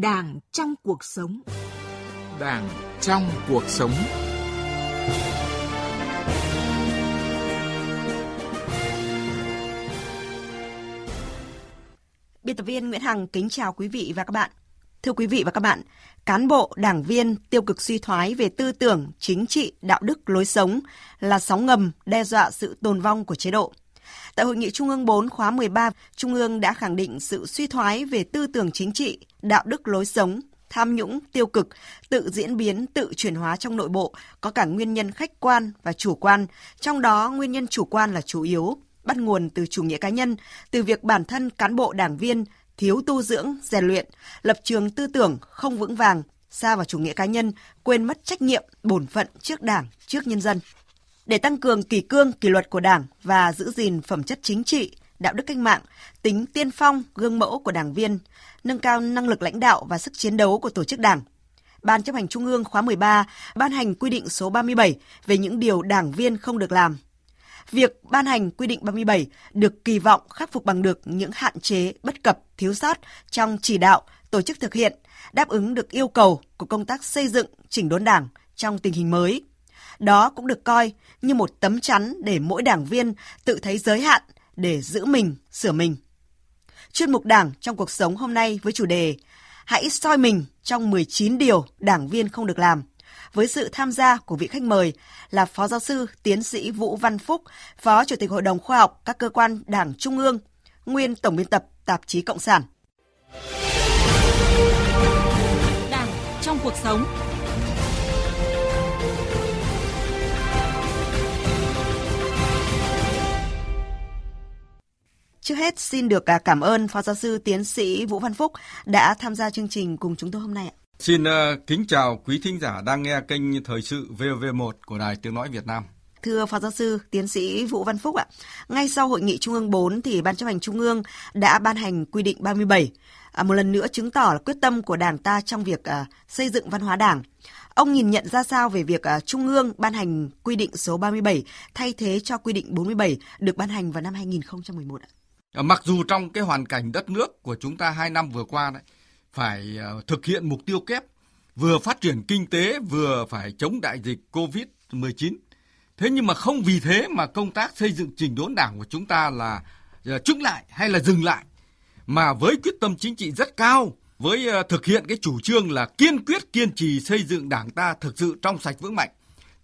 Đảng trong cuộc sống. Đảng trong cuộc sống. Biên tập viên Nguyễn Hằng kính chào quý vị và các bạn. Thưa quý vị và các bạn, cán bộ, đảng viên tiêu cực suy thoái về tư tưởng, chính trị, đạo đức, lối sống là sóng ngầm đe dọa sự tồn vong của chế độ. Tại Hội nghị Trung ương 4 khóa 13, Trung ương đã khẳng định sự suy thoái về tư tưởng chính trị, đạo đức lối sống, tham nhũng, tiêu cực, tự diễn biến, tự chuyển hóa trong nội bộ có cả nguyên nhân khách quan và chủ quan, trong đó nguyên nhân chủ quan là chủ yếu, bắt nguồn từ chủ nghĩa cá nhân, từ việc bản thân cán bộ đảng viên thiếu tu dưỡng, rèn luyện, lập trường tư tưởng không vững vàng, xa vào chủ nghĩa cá nhân, quên mất trách nhiệm, bổn phận trước Đảng, trước nhân dân. Để tăng cường kỷ cương, kỷ luật của Đảng và giữ gìn phẩm chất chính trị, đạo đức cách mạng, tính tiên phong, gương mẫu của đảng viên, nâng cao năng lực lãnh đạo và sức chiến đấu của tổ chức Đảng. Ban chấp hành Trung ương khóa 13 ban hành quy định số 37 về những điều đảng viên không được làm. Việc ban hành quy định 37 được kỳ vọng khắc phục bằng được những hạn chế, bất cập, thiếu sót trong chỉ đạo, tổ chức thực hiện, đáp ứng được yêu cầu của công tác xây dựng, chỉnh đốn đảng trong tình hình mới. Đó cũng được coi như một tấm chắn để mỗi đảng viên tự thấy giới hạn để giữ mình, sửa mình. Chuyên mục Đảng trong cuộc sống hôm nay với chủ đề Hãy soi mình trong 19 điều đảng viên không được làm. Với sự tham gia của vị khách mời là Phó Giáo sư Tiến sĩ Vũ Văn Phúc, Phó Chủ tịch Hội đồng Khoa học các cơ quan Đảng Trung ương, nguyên Tổng biên tập Tạp chí Cộng sản. Đảng trong cuộc sống. Trước hết xin được à, cảm ơn Phó Giáo sư Tiến sĩ Vũ Văn Phúc đã tham gia chương trình cùng chúng tôi hôm nay ạ. Xin uh, kính chào quý thính giả đang nghe kênh Thời sự VOV1 của Đài Tiếng Nói Việt Nam. Thưa Phó Giáo sư Tiến sĩ Vũ Văn Phúc ạ, ngay sau Hội nghị Trung ương 4 thì Ban chấp hành Trung ương đã ban hành quy định 37, à, một lần nữa chứng tỏ là quyết tâm của Đảng ta trong việc à, xây dựng văn hóa Đảng. Ông nhìn nhận ra sao về việc à, Trung ương ban hành quy định số 37 thay thế cho quy định 47 được ban hành vào năm 2011 ạ? Ờ, mặc dù trong cái hoàn cảnh đất nước của chúng ta hai năm vừa qua đấy, phải ờ, thực hiện mục tiêu kép, vừa phát triển kinh tế, vừa phải chống đại dịch Covid-19. Thế nhưng mà không vì thế mà công tác xây dựng trình đốn đảng của chúng ta là ờ, trứng lại hay là dừng lại, mà với quyết tâm chính trị rất cao, với thực hiện cái chủ trương là kiên quyết kiên trì xây dựng đảng ta thực sự trong sạch vững mạnh,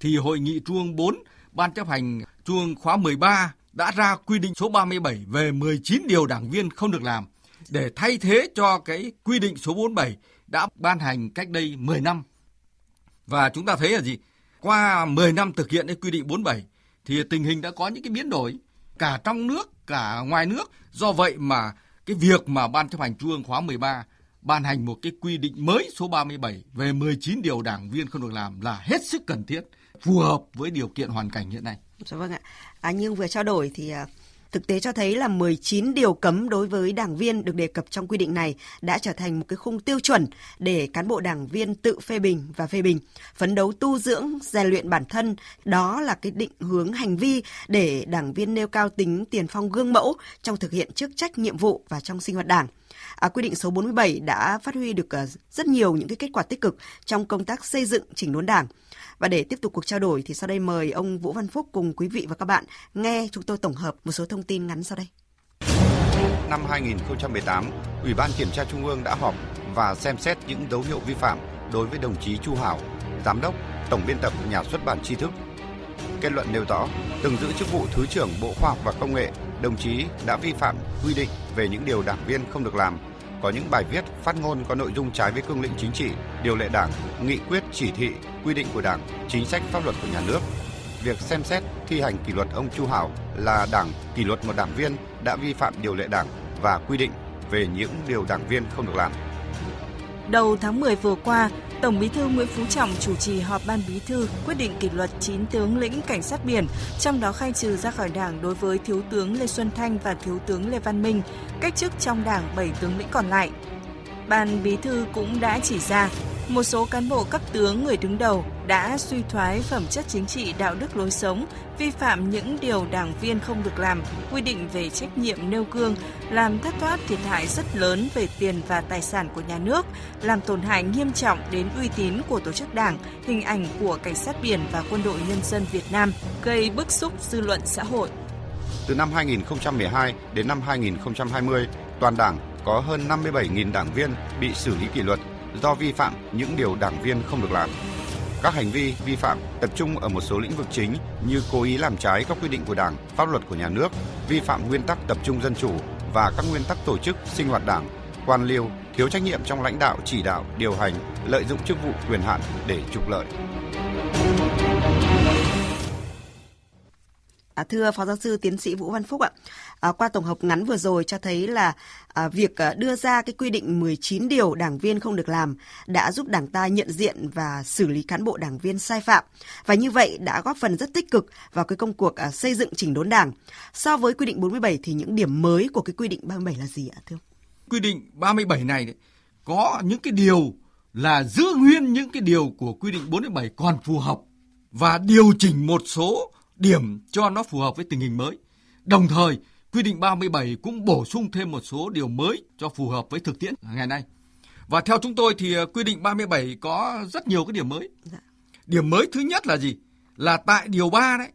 thì hội nghị Trung ương 4 ban chấp hành Trung ương khóa 13 đã ra quy định số 37 về 19 điều đảng viên không được làm để thay thế cho cái quy định số 47 đã ban hành cách đây 10 năm. Và chúng ta thấy là gì? Qua 10 năm thực hiện cái quy định 47 thì tình hình đã có những cái biến đổi cả trong nước, cả ngoài nước. Do vậy mà cái việc mà Ban chấp hành Trung ương khóa 13 ban hành một cái quy định mới số 37 về 19 điều đảng viên không được làm là hết sức cần thiết, phù hợp với điều kiện hoàn cảnh hiện nay. Dạ vâng ạ. À, nhưng vừa trao đổi thì à, Thực tế cho thấy là 19 điều cấm đối với đảng viên được đề cập trong quy định này đã trở thành một cái khung tiêu chuẩn để cán bộ đảng viên tự phê bình và phê bình, phấn đấu tu dưỡng, rèn luyện bản thân. Đó là cái định hướng hành vi để đảng viên nêu cao tính tiền phong gương mẫu trong thực hiện chức trách nhiệm vụ và trong sinh hoạt đảng. À, quy định số 47 đã phát huy được uh, rất nhiều những cái kết quả tích cực trong công tác xây dựng chỉnh đốn đảng. Và để tiếp tục cuộc trao đổi thì sau đây mời ông Vũ Văn Phúc cùng quý vị và các bạn nghe chúng tôi tổng hợp một số thông tin ngắn sau đây. Năm 2018, Ủy ban Kiểm tra Trung ương đã họp và xem xét những dấu hiệu vi phạm đối với đồng chí Chu Hảo, Giám đốc, Tổng biên tập Nhà xuất bản tri thức. Kết luận nêu rõ, từng giữ chức vụ Thứ trưởng Bộ Khoa học và Công nghệ, đồng chí đã vi phạm quy định về những điều đảng viên không được làm, có những bài viết, phát ngôn có nội dung trái với cương lĩnh chính trị, điều lệ đảng, nghị quyết, chỉ thị, quy định của Đảng, chính sách pháp luật của nhà nước. Việc xem xét thi hành kỷ luật ông Chu Hảo là đảng kỷ luật một đảng viên đã vi phạm điều lệ đảng và quy định về những điều đảng viên không được làm. Đầu tháng 10 vừa qua, Tổng Bí thư Nguyễn Phú Trọng chủ trì họp Ban Bí thư quyết định kỷ luật 9 tướng lĩnh cảnh sát biển, trong đó khai trừ ra khỏi Đảng đối với Thiếu tướng Lê Xuân Thanh và Thiếu tướng Lê Văn Minh, cách chức trong Đảng 7 tướng lĩnh còn lại. Ban Bí thư cũng đã chỉ ra một số cán bộ cấp tướng người đứng đầu đã suy thoái phẩm chất chính trị đạo đức lối sống, vi phạm những điều đảng viên không được làm, quy định về trách nhiệm nêu gương, làm thất thoát thiệt hại rất lớn về tiền và tài sản của nhà nước, làm tổn hại nghiêm trọng đến uy tín của tổ chức đảng, hình ảnh của cảnh sát biển và quân đội nhân dân Việt Nam, gây bức xúc dư luận xã hội. Từ năm 2012 đến năm 2020, toàn Đảng có hơn 57.000 đảng viên bị xử lý kỷ luật do vi phạm những điều đảng viên không được làm. Các hành vi vi phạm tập trung ở một số lĩnh vực chính như cố ý làm trái các quy định của Đảng, pháp luật của nhà nước, vi phạm nguyên tắc tập trung dân chủ và các nguyên tắc tổ chức sinh hoạt Đảng, quan liêu, thiếu trách nhiệm trong lãnh đạo, chỉ đạo, điều hành, lợi dụng chức vụ quyền hạn để trục lợi. À, thưa Phó Giáo sư Tiến sĩ Vũ Văn Phúc ạ, à, qua tổng hợp ngắn vừa rồi cho thấy là à, việc à, đưa ra cái quy định 19 điều đảng viên không được làm đã giúp đảng ta nhận diện và xử lý cán bộ đảng viên sai phạm và như vậy đã góp phần rất tích cực vào cái công cuộc à, xây dựng chỉnh đốn đảng. So với quy định 47 thì những điểm mới của cái quy định 37 là gì ạ thưa? Quy định 37 này đấy, có những cái điều là giữ nguyên những cái điều của quy định 47 còn phù hợp và điều chỉnh một số điểm cho nó phù hợp với tình hình mới. Đồng thời, quy định 37 cũng bổ sung thêm một số điều mới cho phù hợp với thực tiễn ngày nay. Và theo chúng tôi thì ờ, quy định 37 có rất nhiều cái điểm mới. Dạ. Điểm mới thứ nhất là gì? Là tại điều 3 đấy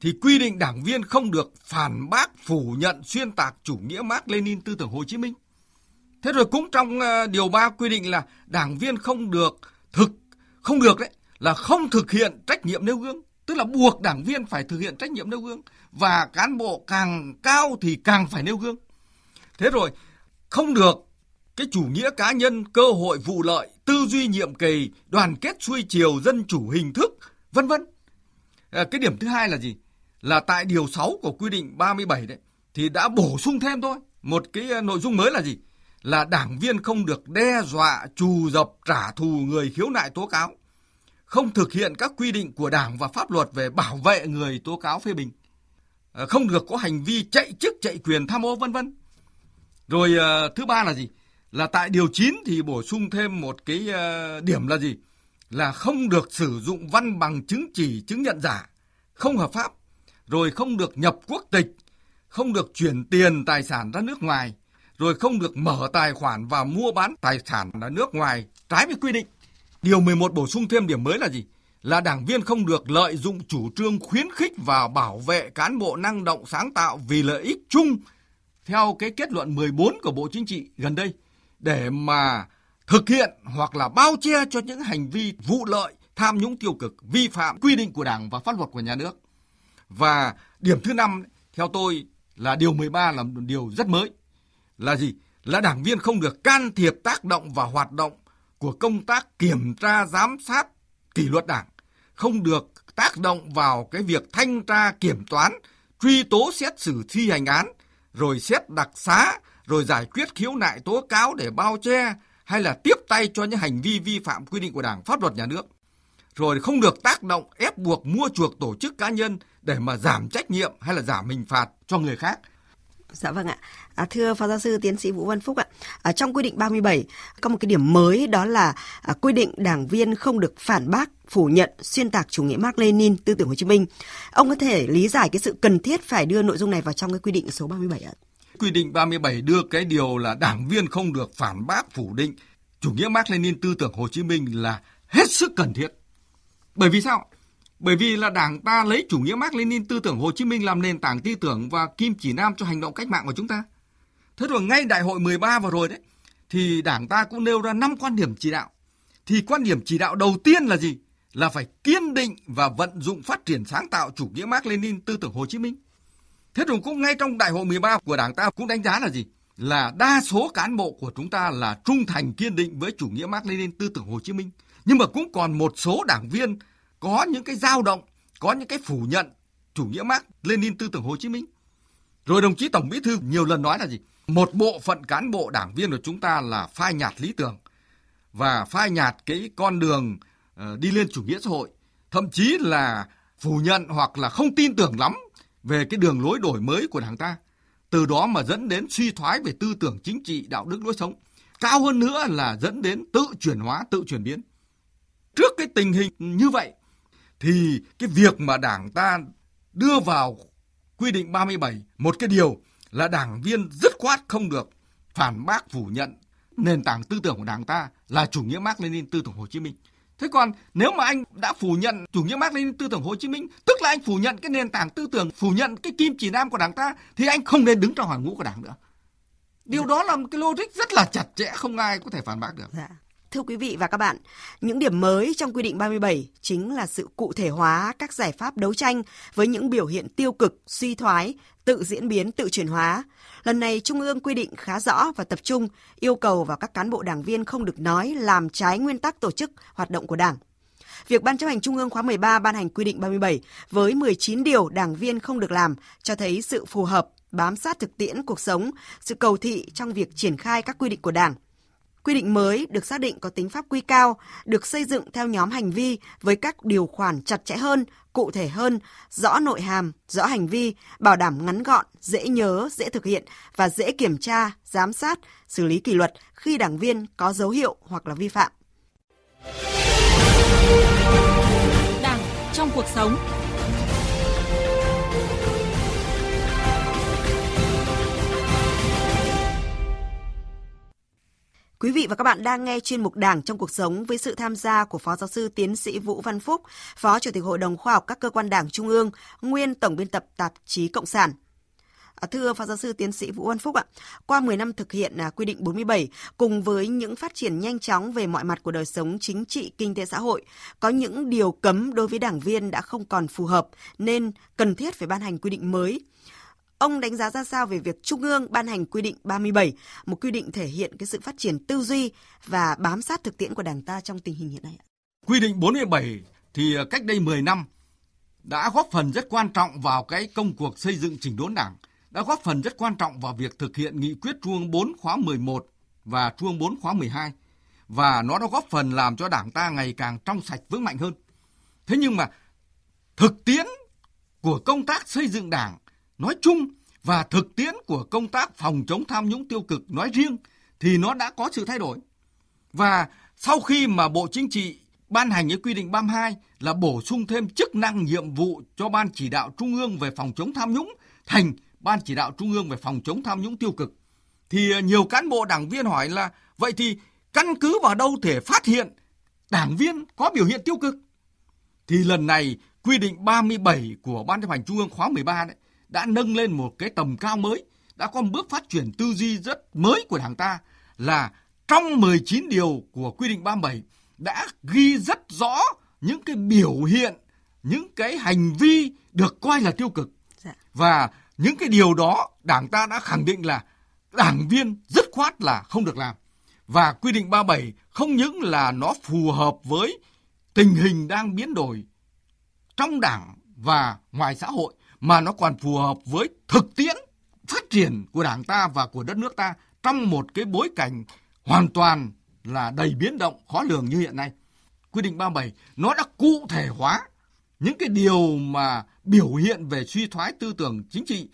thì quy định đảng viên không được phản bác, phủ nhận, xuyên tạc chủ nghĩa Mark Lenin tư tưởng Hồ Chí Minh. Thế rồi cũng trong ờ, điều 3 quy định là đảng viên không được thực không được đấy là không thực hiện trách nhiệm nêu gương tức là buộc đảng viên phải thực hiện trách nhiệm nêu gương và cán bộ càng cao thì càng phải nêu gương. Thế rồi không được cái chủ nghĩa cá nhân cơ hội vụ lợi tư duy nhiệm kỳ đoàn kết xuôi chiều dân chủ hình thức vân vân. À, cái điểm thứ hai là gì? Là tại điều 6 của quy định 37 đấy thì đã bổ sung thêm thôi. Một cái à, nội dung mới là gì? Là đảng viên không được đe dọa trù dập trả thù người khiếu nại tố cáo không thực hiện các quy định của Đảng và pháp luật về bảo vệ người tố cáo phê bình, ờ, không được có hành vi chạy chức chạy quyền tham ô vân vân. Rồi ờ, thứ ba là gì? Là tại điều 9 thì bổ sung thêm một cái ờ, điểm là gì? Là không được sử dụng văn bằng chứng chỉ chứng nhận giả, không hợp pháp, rồi không được nhập quốc tịch, không được chuyển tiền tài sản ra nước ngoài, rồi không được mở tài khoản và mua bán tài sản ở nước ngoài trái với quy định. Điều 11 bổ sung thêm điểm mới là gì? Là đảng viên không được lợi dụng chủ trương khuyến khích và bảo vệ cán bộ năng động sáng tạo vì lợi ích chung theo cái kết luận 14 của Bộ Chính trị gần đây để mà thực hiện hoặc là bao che cho những hành vi vụ lợi, tham nhũng tiêu cực, vi phạm quy định của Đảng và pháp luật của nhà nước. Và điểm thứ năm theo tôi là điều 13 là một điều rất mới. Là gì? Là đảng viên không được can thiệp tác động và hoạt động của công tác kiểm tra giám sát kỷ luật đảng không được tác động vào cái việc thanh tra kiểm toán, truy tố xét xử thi hành án, rồi xét đặc xá, rồi giải quyết khiếu nại tố cáo để bao che, hay là tiếp tay cho những hành vi vi phạm quy định của đảng, pháp luật nhà nước. Rồi không được tác động ép buộc mua chuộc tổ chức cá nhân để mà giảm trách nhiệm hay là giảm hình phạt cho người khác. Dạ vâng ạ. À, thưa Phó Giáo sư Tiến sĩ Vũ Văn Phúc ạ, à, trong quy định 37 có một cái điểm mới đó là à, quy định đảng viên không được phản bác, phủ nhận, xuyên tạc chủ nghĩa Mark Lenin, tư tưởng Hồ Chí Minh. Ông có thể lý giải cái sự cần thiết phải đưa nội dung này vào trong cái quy định số 37 ạ? Quy định 37 đưa cái điều là đảng viên không được phản bác, phủ định chủ nghĩa Mark Lenin, tư tưởng Hồ Chí Minh là hết sức cần thiết. Bởi vì sao? Bởi vì là Đảng ta lấy chủ nghĩa Mác Lenin, tư tưởng Hồ Chí Minh làm nền tảng tư tưởng và kim chỉ nam cho hành động cách mạng của chúng ta. Thế rồi ngay đại hội 13 vừa rồi đấy, thì Đảng ta cũng nêu ra năm quan điểm chỉ đạo. Thì quan điểm chỉ đạo đầu tiên là gì? Là phải kiên định và vận dụng phát triển sáng tạo chủ nghĩa Mác Lenin, tư tưởng Hồ Chí Minh. Thế rồi cũng ngay trong đại hội 13 của Đảng ta cũng đánh giá là gì? Là đa số cán bộ của chúng ta là trung thành, kiên định với chủ nghĩa Mác Lenin, tư tưởng Hồ Chí Minh. Nhưng mà cũng còn một số đảng viên có những cái dao động, có những cái phủ nhận chủ nghĩa Mark, Lenin tư tưởng Hồ Chí Minh. Rồi đồng chí Tổng Bí thư nhiều lần nói là gì? Một bộ phận cán bộ đảng viên của chúng ta là phai nhạt lý tưởng và phai nhạt cái con đường ờ, đi lên chủ nghĩa xã hội, thậm chí là phủ nhận hoặc là không tin tưởng lắm về cái đường lối đổi mới của đảng ta. Từ đó mà dẫn đến suy thoái về tư tưởng chính trị, đạo đức lối sống. Cao hơn nữa là dẫn đến tự chuyển hóa, tự chuyển biến. Trước cái tình hình như vậy thì cái việc mà Đảng ta đưa vào quy định 37 một cái điều là đảng viên dứt khoát không được phản bác phủ nhận nền tảng tư tưởng của Đảng ta là chủ nghĩa Mác Lenin tư tưởng Hồ Chí Minh. Thế còn nếu mà anh đã phủ nhận chủ nghĩa Mác Lenin tư tưởng Hồ Chí Minh, tức là anh phủ nhận cái nền tảng tư tưởng, phủ nhận cái kim chỉ nam của Đảng ta thì anh không nên đứng trong hàng ngũ của Đảng nữa. Điều đó là một cái logic rất là chặt chẽ, không ai có thể phản bác được. Dạ. Thưa quý vị và các bạn, những điểm mới trong quy định 37 chính là sự cụ thể hóa các giải pháp đấu tranh với những biểu hiện tiêu cực, suy thoái, tự diễn biến, tự chuyển hóa. Lần này Trung ương quy định khá rõ và tập trung, yêu cầu vào các cán bộ đảng viên không được nói làm trái nguyên tắc tổ chức hoạt động của Đảng. Việc Ban chấp hành Trung ương khóa 13 ban hành quy định 37 với 19 điều đảng viên không được làm cho thấy sự phù hợp, bám sát thực tiễn cuộc sống, sự cầu thị trong việc triển khai các quy định của Đảng. Quy định mới được xác định có tính pháp quy cao, được xây dựng theo nhóm hành vi với các điều khoản chặt chẽ hơn, cụ thể hơn, rõ nội hàm, rõ hành vi, bảo đảm ngắn gọn, dễ nhớ, dễ thực hiện và dễ kiểm tra, giám sát, xử lý kỷ luật khi đảng viên có dấu hiệu hoặc là vi phạm. Đảng trong cuộc sống Quý vị và các bạn đang nghe chuyên mục Đảng trong cuộc sống với sự tham gia của Phó Giáo sư Tiến sĩ Vũ Văn Phúc, Phó Chủ tịch Hội đồng Khoa học các cơ quan Đảng Trung ương, nguyên Tổng biên tập tạp chí Cộng sản. À, thưa Phó Giáo sư Tiến sĩ Vũ Văn Phúc ạ, qua 10 năm thực hiện à, quy định 47 cùng với những phát triển nhanh chóng về mọi mặt của đời sống chính trị, kinh tế xã hội, có những điều cấm đối với đảng viên đã không còn phù hợp nên cần thiết phải ban hành quy định mới. Ông đánh giá ra sao về việc Trung ương ban hành quy định 37, một quy định thể hiện cái sự phát triển tư duy và bám sát thực tiễn của Đảng ta trong tình hình hiện nay? Quy định 47 thì à, cách đây 10 năm đã góp phần rất quan trọng vào cái công cuộc xây dựng chỉnh đốn Đảng, đã góp phần rất quan trọng vào việc thực hiện nghị quyết Trung ương 4 khóa 11 và Trung ương 4 khóa 12 và nó đã góp phần làm cho Đảng ta ngày càng trong sạch vững mạnh hơn. Thế nhưng mà thực tiễn của công tác xây dựng Đảng nói chung và thực tiễn của công tác phòng chống tham nhũng tiêu cực nói riêng thì nó đã có sự thay đổi. Và sau khi mà Bộ Chính trị ban hành cái quy định 32 là bổ sung thêm chức năng nhiệm vụ cho Ban chỉ đạo Trung ương về phòng chống tham nhũng thành Ban chỉ đạo Trung ương về phòng chống tham nhũng tiêu cực. Thì nhiều cán bộ đảng viên hỏi là, vậy thì căn cứ vào đâu thể phát hiện đảng viên có biểu hiện tiêu cực? Thì lần này quy định 37 của Ban chấp hành Trung ương khóa 13 đấy đã nâng lên một cái tầm cao mới, đã có một bước phát triển tư duy rất mới của Đảng ta là trong 19 điều của quy định 37 đã ghi rất rõ những cái biểu hiện, những cái hành vi được coi là tiêu cực. Dạ. Và những cái điều đó Đảng ta đã khẳng định là đảng viên dứt khoát là không được làm. Và quy định 37 không những là nó phù hợp với tình hình đang biến đổi trong đảng và ngoài xã hội mà nó còn phù hợp với thực tiễn phát triển của Đảng ta và của đất nước ta trong một cái bối cảnh hoàn toàn là đầy biến động khó lường như hiện nay. Quy định 37 nó đã cụ thể hóa những cái điều mà biểu hiện về suy thoái tư tưởng chính trị,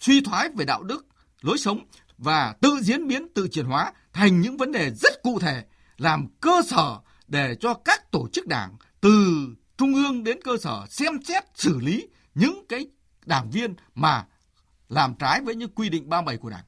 suy thoái về đạo đức, lối sống và tự diễn biến, tự chuyển hóa thành những vấn đề rất cụ thể làm cơ sở để cho các tổ chức đảng từ trung ương đến cơ sở xem xét xử lý những cái đảng viên mà làm trái với những quy định 37 của Đảng.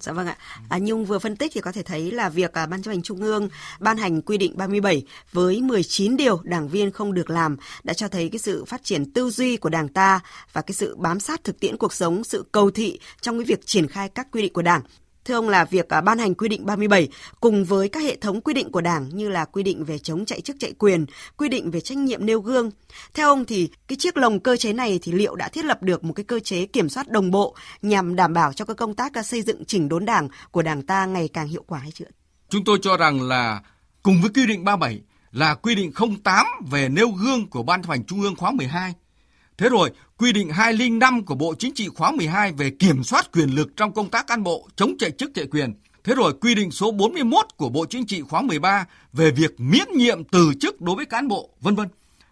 Dạ vâng ạ. À, Nhung vừa phân tích thì có thể thấy là việc à, Ban chấp hành Trung ương ban hành quy định 37 với 19 điều đảng viên không được làm đã cho thấy cái sự phát triển tư duy của Đảng ta và cái sự bám sát thực tiễn cuộc sống, sự cầu thị trong cái việc triển khai các quy định của Đảng. Thưa ông là việc à, ban hành quy định 37 cùng với các hệ thống quy định của Đảng như là quy định về chống chạy chức chạy quyền, quy định về trách nhiệm nêu gương. Theo ông thì cái chiếc lồng cơ chế này thì liệu đã thiết lập được một cái cơ chế kiểm soát đồng bộ nhằm đảm bảo cho các công tác à, xây dựng chỉnh đốn Đảng của Đảng ta ngày càng hiệu quả hay chưa? Chúng tôi cho rằng là cùng với quy định 37 là quy định 08 về nêu gương của Ban chấp hành Trung ương khóa 12 Thế rồi, quy định 205 của Bộ Chính trị khóa 12 về kiểm soát quyền lực trong công tác cán bộ, chống chạy chức chạy quyền. Thế rồi, quy định số 41 của Bộ Chính trị khóa 13 về việc miễn nhiệm từ chức đối với cán bộ, vân vân.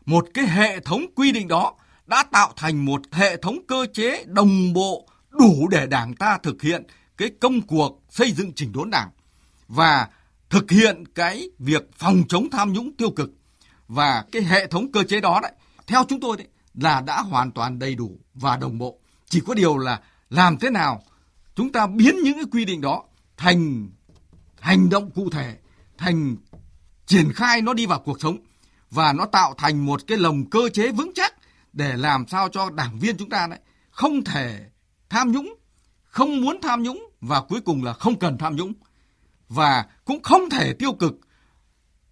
Một cái hệ thống quy định đó đã tạo thành một hệ thống cơ chế đồng bộ đủ để Đảng ta thực hiện cái công cuộc xây dựng chỉnh đốn Đảng và thực hiện cái việc phòng chống tham nhũng tiêu cực và cái hệ thống cơ chế đó đấy theo chúng tôi đấy là đã hoàn toàn đầy đủ và đồng bộ chỉ có điều là làm thế nào chúng ta biến những cái quy định đó thành hành động cụ thể thành triển khai nó đi vào cuộc sống và nó tạo thành một cái lồng cơ chế vững chắc để làm sao cho đảng viên chúng ta đấy không thể tham nhũng, không muốn tham nhũng và cuối cùng là không cần tham nhũng và cũng không thể tiêu cực,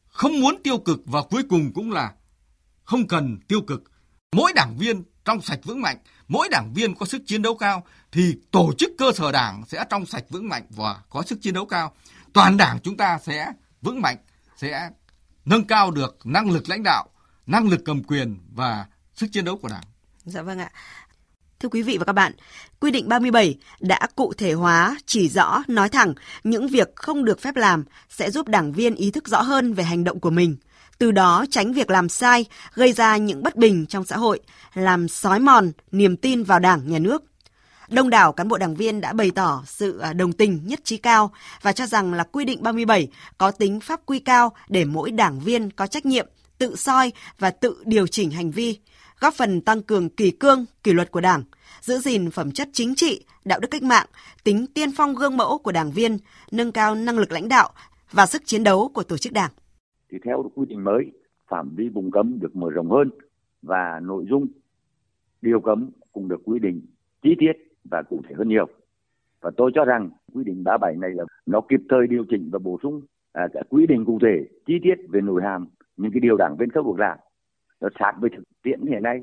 không muốn tiêu cực và cuối cùng cũng là không cần tiêu cực. Mỗi đảng viên trong sạch vững mạnh, mỗi đảng viên có sức chiến đấu cao thì tổ chức cơ sở đảng sẽ trong sạch vững mạnh và có sức chiến đấu cao. Toàn đảng chúng ta sẽ vững mạnh, sẽ nâng cao được năng lực lãnh đạo, năng lực cầm quyền và sức chiến đấu của Đảng. Dạ vâng ạ. Thưa quý vị và các bạn, quy định 37 đã cụ thể hóa, chỉ rõ, nói thẳng những việc không được phép làm sẽ giúp đảng viên ý thức rõ hơn về hành động của mình. Từ đó tránh việc làm sai, gây ra những bất bình trong xã hội, làm xói mòn niềm tin vào đảng, nhà nước. Đông đảo cán bộ đảng viên đã bày tỏ sự à, đồng tình nhất trí cao và cho rằng là quy định 37 có tính pháp quy cao để mỗi đảng viên có trách nhiệm tự soi và tự điều chỉnh hành vi, góp phần tăng cường kỳ cương, kỷ luật của Đảng, giữ gìn phẩm chất chính trị, đạo đức cách mạng, tính tiên phong gương mẫu của đảng viên, nâng cao năng lực lãnh đạo và sức chiến đấu của tổ chức Đảng. Thì theo quy định mới, phạm vi vùng cấm được mở rộng hơn và nội dung điều cấm cũng được quy định chi tiết và cụ thể hơn nhiều. Và tôi cho rằng quy định 37 này là nó kịp thời điều chỉnh và bổ sung à, các quy định cụ thể chi tiết về nội hàm những cái điều đảng viên cấp được làm. Nó sát với thực tiễn hiện nay.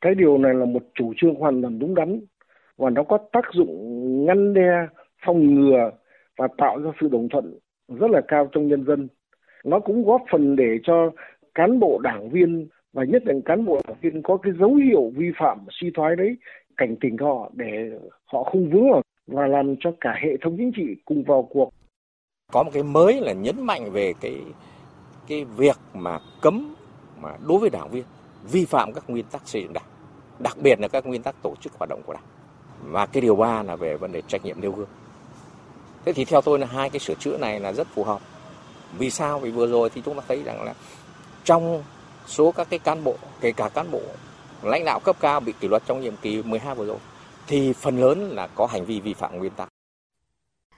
Cái điều này là một chủ trương hoàn toàn đúng đắn và nó có tác dụng ngăn đe phòng ngừa và tạo ra sự đồng thuận rất là cao trong nhân dân nó cũng góp phần để cho cán bộ đảng viên và nhất là cán bộ đảng viên có cái dấu hiệu vi phạm suy thoái đấy cảnh tỉnh họ để họ không vướng vào và làm cho cả hệ thống chính trị cùng vào cuộc có một cái mới là nhấn mạnh về cái cái việc mà cấm mà đối với đảng viên vi phạm các nguyên tắc xây dựng đảng, đặc biệt là các nguyên tắc tổ chức hoạt động của đảng. Và cái điều ba là về vấn đề trách nhiệm nêu gương. Thế thì theo tôi là hai cái sửa chữa này là rất phù hợp. Vì sao? Vì vừa rồi thì chúng ta thấy rằng là trong số các cái cán bộ, kể cả cán bộ lãnh đạo cấp cao bị kỷ luật trong nhiệm kỳ 12 vừa rồi, thì phần lớn là có hành vi vi phạm nguyên tắc.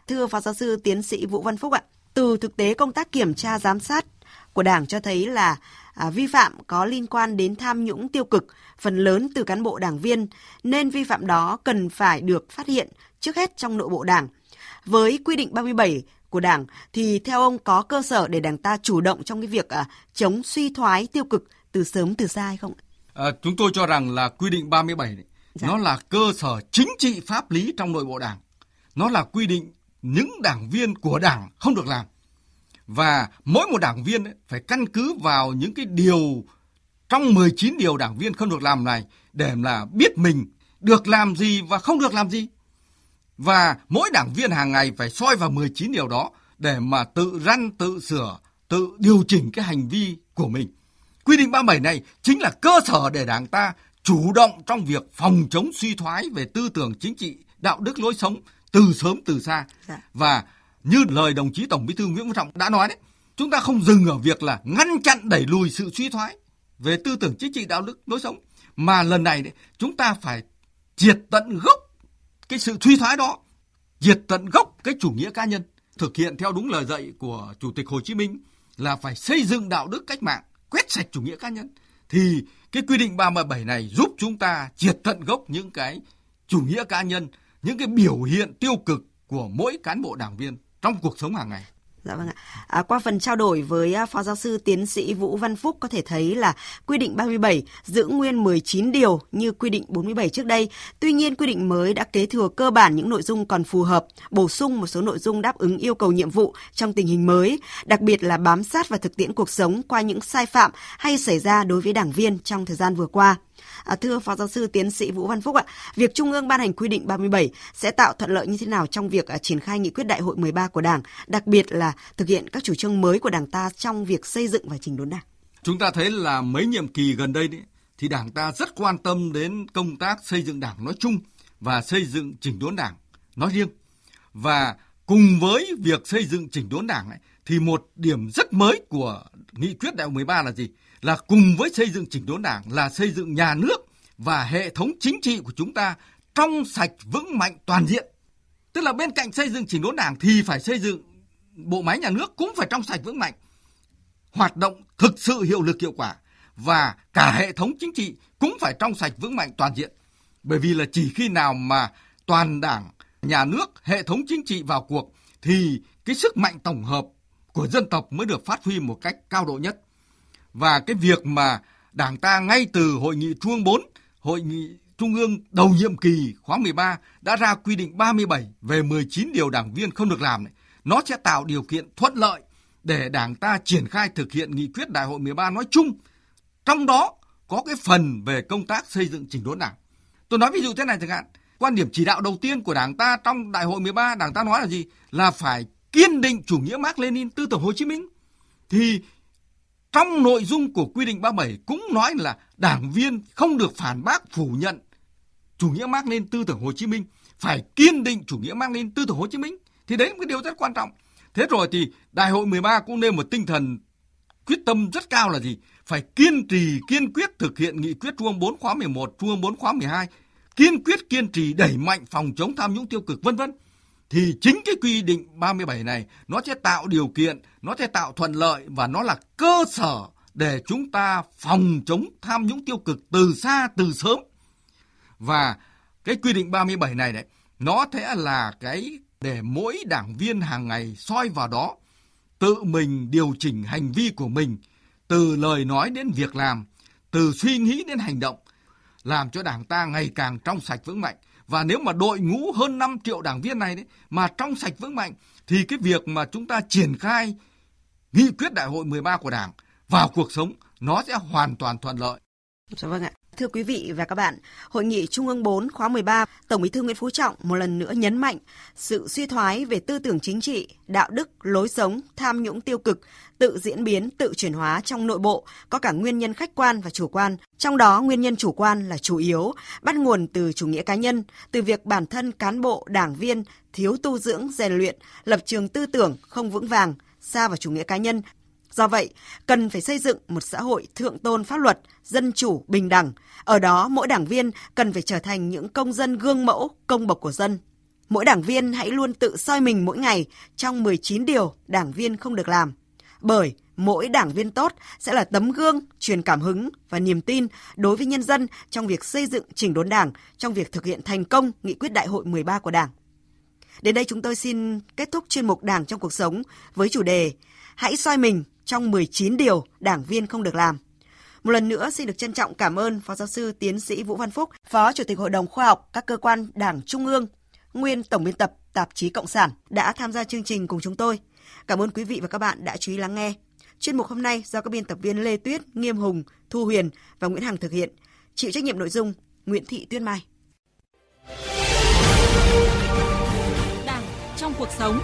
Thưa Phó Giáo sư Tiến sĩ Vũ Văn Phúc ạ, từ thực tế công tác kiểm tra giám sát của Đảng cho thấy là à, vi phạm có liên quan đến tham nhũng tiêu cực, phần lớn từ cán bộ đảng viên, nên vi phạm đó cần phải được phát hiện trước hết trong nội bộ Đảng. Với quy định 37 của Đảng thì theo ông có cơ sở để Đảng ta chủ động trong cái việc à, chống suy thoái tiêu cực từ sớm từ xa hay không? À, chúng tôi cho rằng là quy định 37 này, dạ. nó là cơ sở chính trị pháp lý trong nội bộ Đảng. Nó là quy định những đảng viên của Đảng không được làm và mỗi một đảng viên ấy, phải căn cứ vào những cái điều trong 19 điều đảng viên không được làm này để là biết mình được làm gì và không được làm gì. Và mỗi đảng viên hàng ngày phải soi vào 19 điều đó để mà tự răn, tự sửa, tự điều chỉnh cái hành vi của mình. Quy định 37 này chính là cơ sở để đảng ta chủ động trong việc phòng chống suy thoái về tư tưởng chính trị, đạo đức lối sống từ sớm từ xa. Dạ. Và như lời đồng chí Tổng Bí thư Nguyễn Phú Trọng đã nói đấy, chúng ta không dừng ở việc là ngăn chặn đẩy lùi sự suy thoái về tư tưởng chính trị đạo đức lối sống mà lần này đấy, chúng ta phải triệt tận gốc cái sự suy thoái đó, diệt tận gốc cái chủ nghĩa cá nhân, thực hiện theo đúng lời dạy của Chủ tịch Hồ Chí Minh là phải xây dựng đạo đức cách mạng, quét sạch chủ nghĩa cá nhân thì cái quy định 37 này giúp chúng ta triệt tận gốc những cái chủ nghĩa cá nhân, những cái biểu hiện tiêu cực của mỗi cán bộ đảng viên trong cuộc sống hàng ngày. Dạ vâng ạ. À, qua phần trao đổi với à, Phó Giáo sư Tiến sĩ Vũ Văn Phúc có thể thấy là quy định 37 giữ nguyên 19 điều như quy định 47 trước đây. Tuy nhiên quy định mới đã kế thừa cơ bản những nội dung còn phù hợp, bổ sung một số nội dung đáp ứng yêu cầu nhiệm vụ trong tình hình mới, đặc biệt là bám sát vào thực tiễn cuộc sống qua những sai phạm hay xảy ra đối với đảng viên trong thời gian vừa qua. À, thưa Phó Giáo sư Tiến sĩ Vũ Văn Phúc ạ, việc Trung ương ban hành quy định 37 sẽ tạo thuận lợi như thế nào trong việc à, triển khai nghị quyết đại hội 13 của Đảng, đặc biệt là thực hiện các chủ trương mới của Đảng ta trong việc xây dựng và chỉnh đốn Đảng? Chúng ta thấy là mấy nhiệm kỳ gần đây đấy, thì Đảng ta rất quan tâm đến công tác xây dựng Đảng nói chung và xây dựng chỉnh đốn Đảng nói riêng. Và cùng với việc xây dựng chỉnh đốn Đảng ấy, thì một điểm rất mới của nghị quyết đại hội 13 là gì? Là cùng với xây dựng chỉnh đốn đảng là xây dựng nhà nước và hệ thống chính trị của chúng ta trong sạch vững mạnh toàn diện. Tức là bên cạnh xây dựng chỉnh đốn đảng thì phải xây dựng bộ máy nhà nước cũng phải trong sạch vững mạnh, hoạt động thực sự hiệu lực hiệu quả và cả hệ thống chính trị cũng phải trong sạch vững mạnh toàn diện. Bởi vì là chỉ khi nào mà toàn đảng, nhà nước, hệ thống chính trị vào cuộc thì cái sức mạnh tổng hợp của dân tộc mới được phát huy một cách cao độ nhất. Và cái việc mà Đảng ta ngay từ hội nghị Trung ương 4, hội nghị Trung ương đầu nhiệm kỳ khóa 13 đã ra quy định 37 về 19 điều đảng viên không được làm này. Nó sẽ tạo điều kiện thuận lợi để Đảng ta triển khai thực hiện nghị quyết Đại hội 13 nói chung. Trong đó có cái phần về công tác xây dựng chỉnh đốn Đảng. Tôi nói ví dụ thế này chẳng hạn, quan điểm chỉ đạo đầu tiên của Đảng ta trong Đại hội 13, Đảng ta nói là gì? Là phải kiên định chủ nghĩa Mác Lênin, tư tưởng Hồ Chí Minh. Thì trong nội dung của quy định 37 cũng nói là đảng viên không được phản bác phủ nhận chủ nghĩa Mác lên tư tưởng Hồ Chí Minh, phải kiên định chủ nghĩa Mác lên tư tưởng Hồ Chí Minh. Thì đấy là một cái điều rất quan trọng. Thế rồi thì đại hội 13 cũng nêu một tinh thần quyết tâm rất cao là gì? Phải kiên trì, kiên quyết thực hiện nghị quyết Trung ương 4 khóa 11, Trung ương 4 khóa 12, kiên quyết kiên trì đẩy mạnh phòng chống tham nhũng tiêu cực vân vân thì chính cái quy định 37 này nó sẽ tạo điều kiện, nó sẽ tạo thuận lợi và nó là cơ sở để chúng ta phòng chống tham nhũng tiêu cực từ xa từ sớm. Và cái quy định 37 này đấy, nó sẽ là cái để mỗi đảng viên hàng ngày soi vào đó, tự mình điều chỉnh hành vi của mình từ lời nói đến việc làm, từ suy nghĩ đến hành động, làm cho đảng ta ngày càng trong sạch vững mạnh và nếu mà đội ngũ hơn 5 triệu đảng viên này đấy, mà trong sạch vững mạnh, thì cái việc mà chúng ta triển khai nghị quyết đại hội 13 của Đảng vào cuộc sống, nó sẽ hoàn toàn thuận lợi. Dạ vâng ạ. Thưa quý vị và các bạn, Hội nghị Trung ương 4 khóa 13, Tổng bí thư Nguyễn Phú Trọng một lần nữa nhấn mạnh sự suy thoái về tư tưởng chính trị, đạo đức, lối sống, tham nhũng tiêu cực, tự diễn biến, tự chuyển hóa trong nội bộ có cả nguyên nhân khách quan và chủ quan. Trong đó nguyên nhân chủ quan là chủ yếu, bắt nguồn từ chủ nghĩa cá nhân, từ việc bản thân cán bộ, đảng viên thiếu tu dưỡng, rèn luyện, lập trường tư tưởng không vững vàng, xa vào chủ nghĩa cá nhân, Do vậy, cần phải xây dựng một xã hội thượng tôn pháp luật, dân chủ, bình đẳng. Ở đó, mỗi đảng viên cần phải trở thành những công dân gương mẫu, công bộc của dân. Mỗi đảng viên hãy luôn tự soi mình mỗi ngày trong 19 điều đảng viên không được làm. Bởi mỗi đảng viên tốt sẽ là tấm gương, truyền cảm hứng và niềm tin đối với nhân dân trong việc xây dựng chỉnh đốn đảng, trong việc thực hiện thành công nghị quyết đại hội 13 của đảng. Đến đây chúng tôi xin kết thúc chuyên mục Đảng trong cuộc sống với chủ đề Hãy soi mình trong 19 điều đảng viên không được làm. Một lần nữa xin được trân trọng cảm ơn Phó giáo sư tiến sĩ Vũ Văn Phúc, Phó Chủ tịch Hội đồng Khoa học các cơ quan Đảng Trung ương, nguyên Tổng biên tập tạp chí Cộng sản đã tham gia chương trình cùng chúng tôi. Cảm ơn quý vị và các bạn đã chú ý lắng nghe. Chuyên mục hôm nay do các biên tập viên Lê Tuyết, Nghiêm Hùng, Thu Huyền và Nguyễn Hằng thực hiện. Chịu trách nhiệm nội dung Nguyễn Thị Tuyên Mai. Đảng trong cuộc sống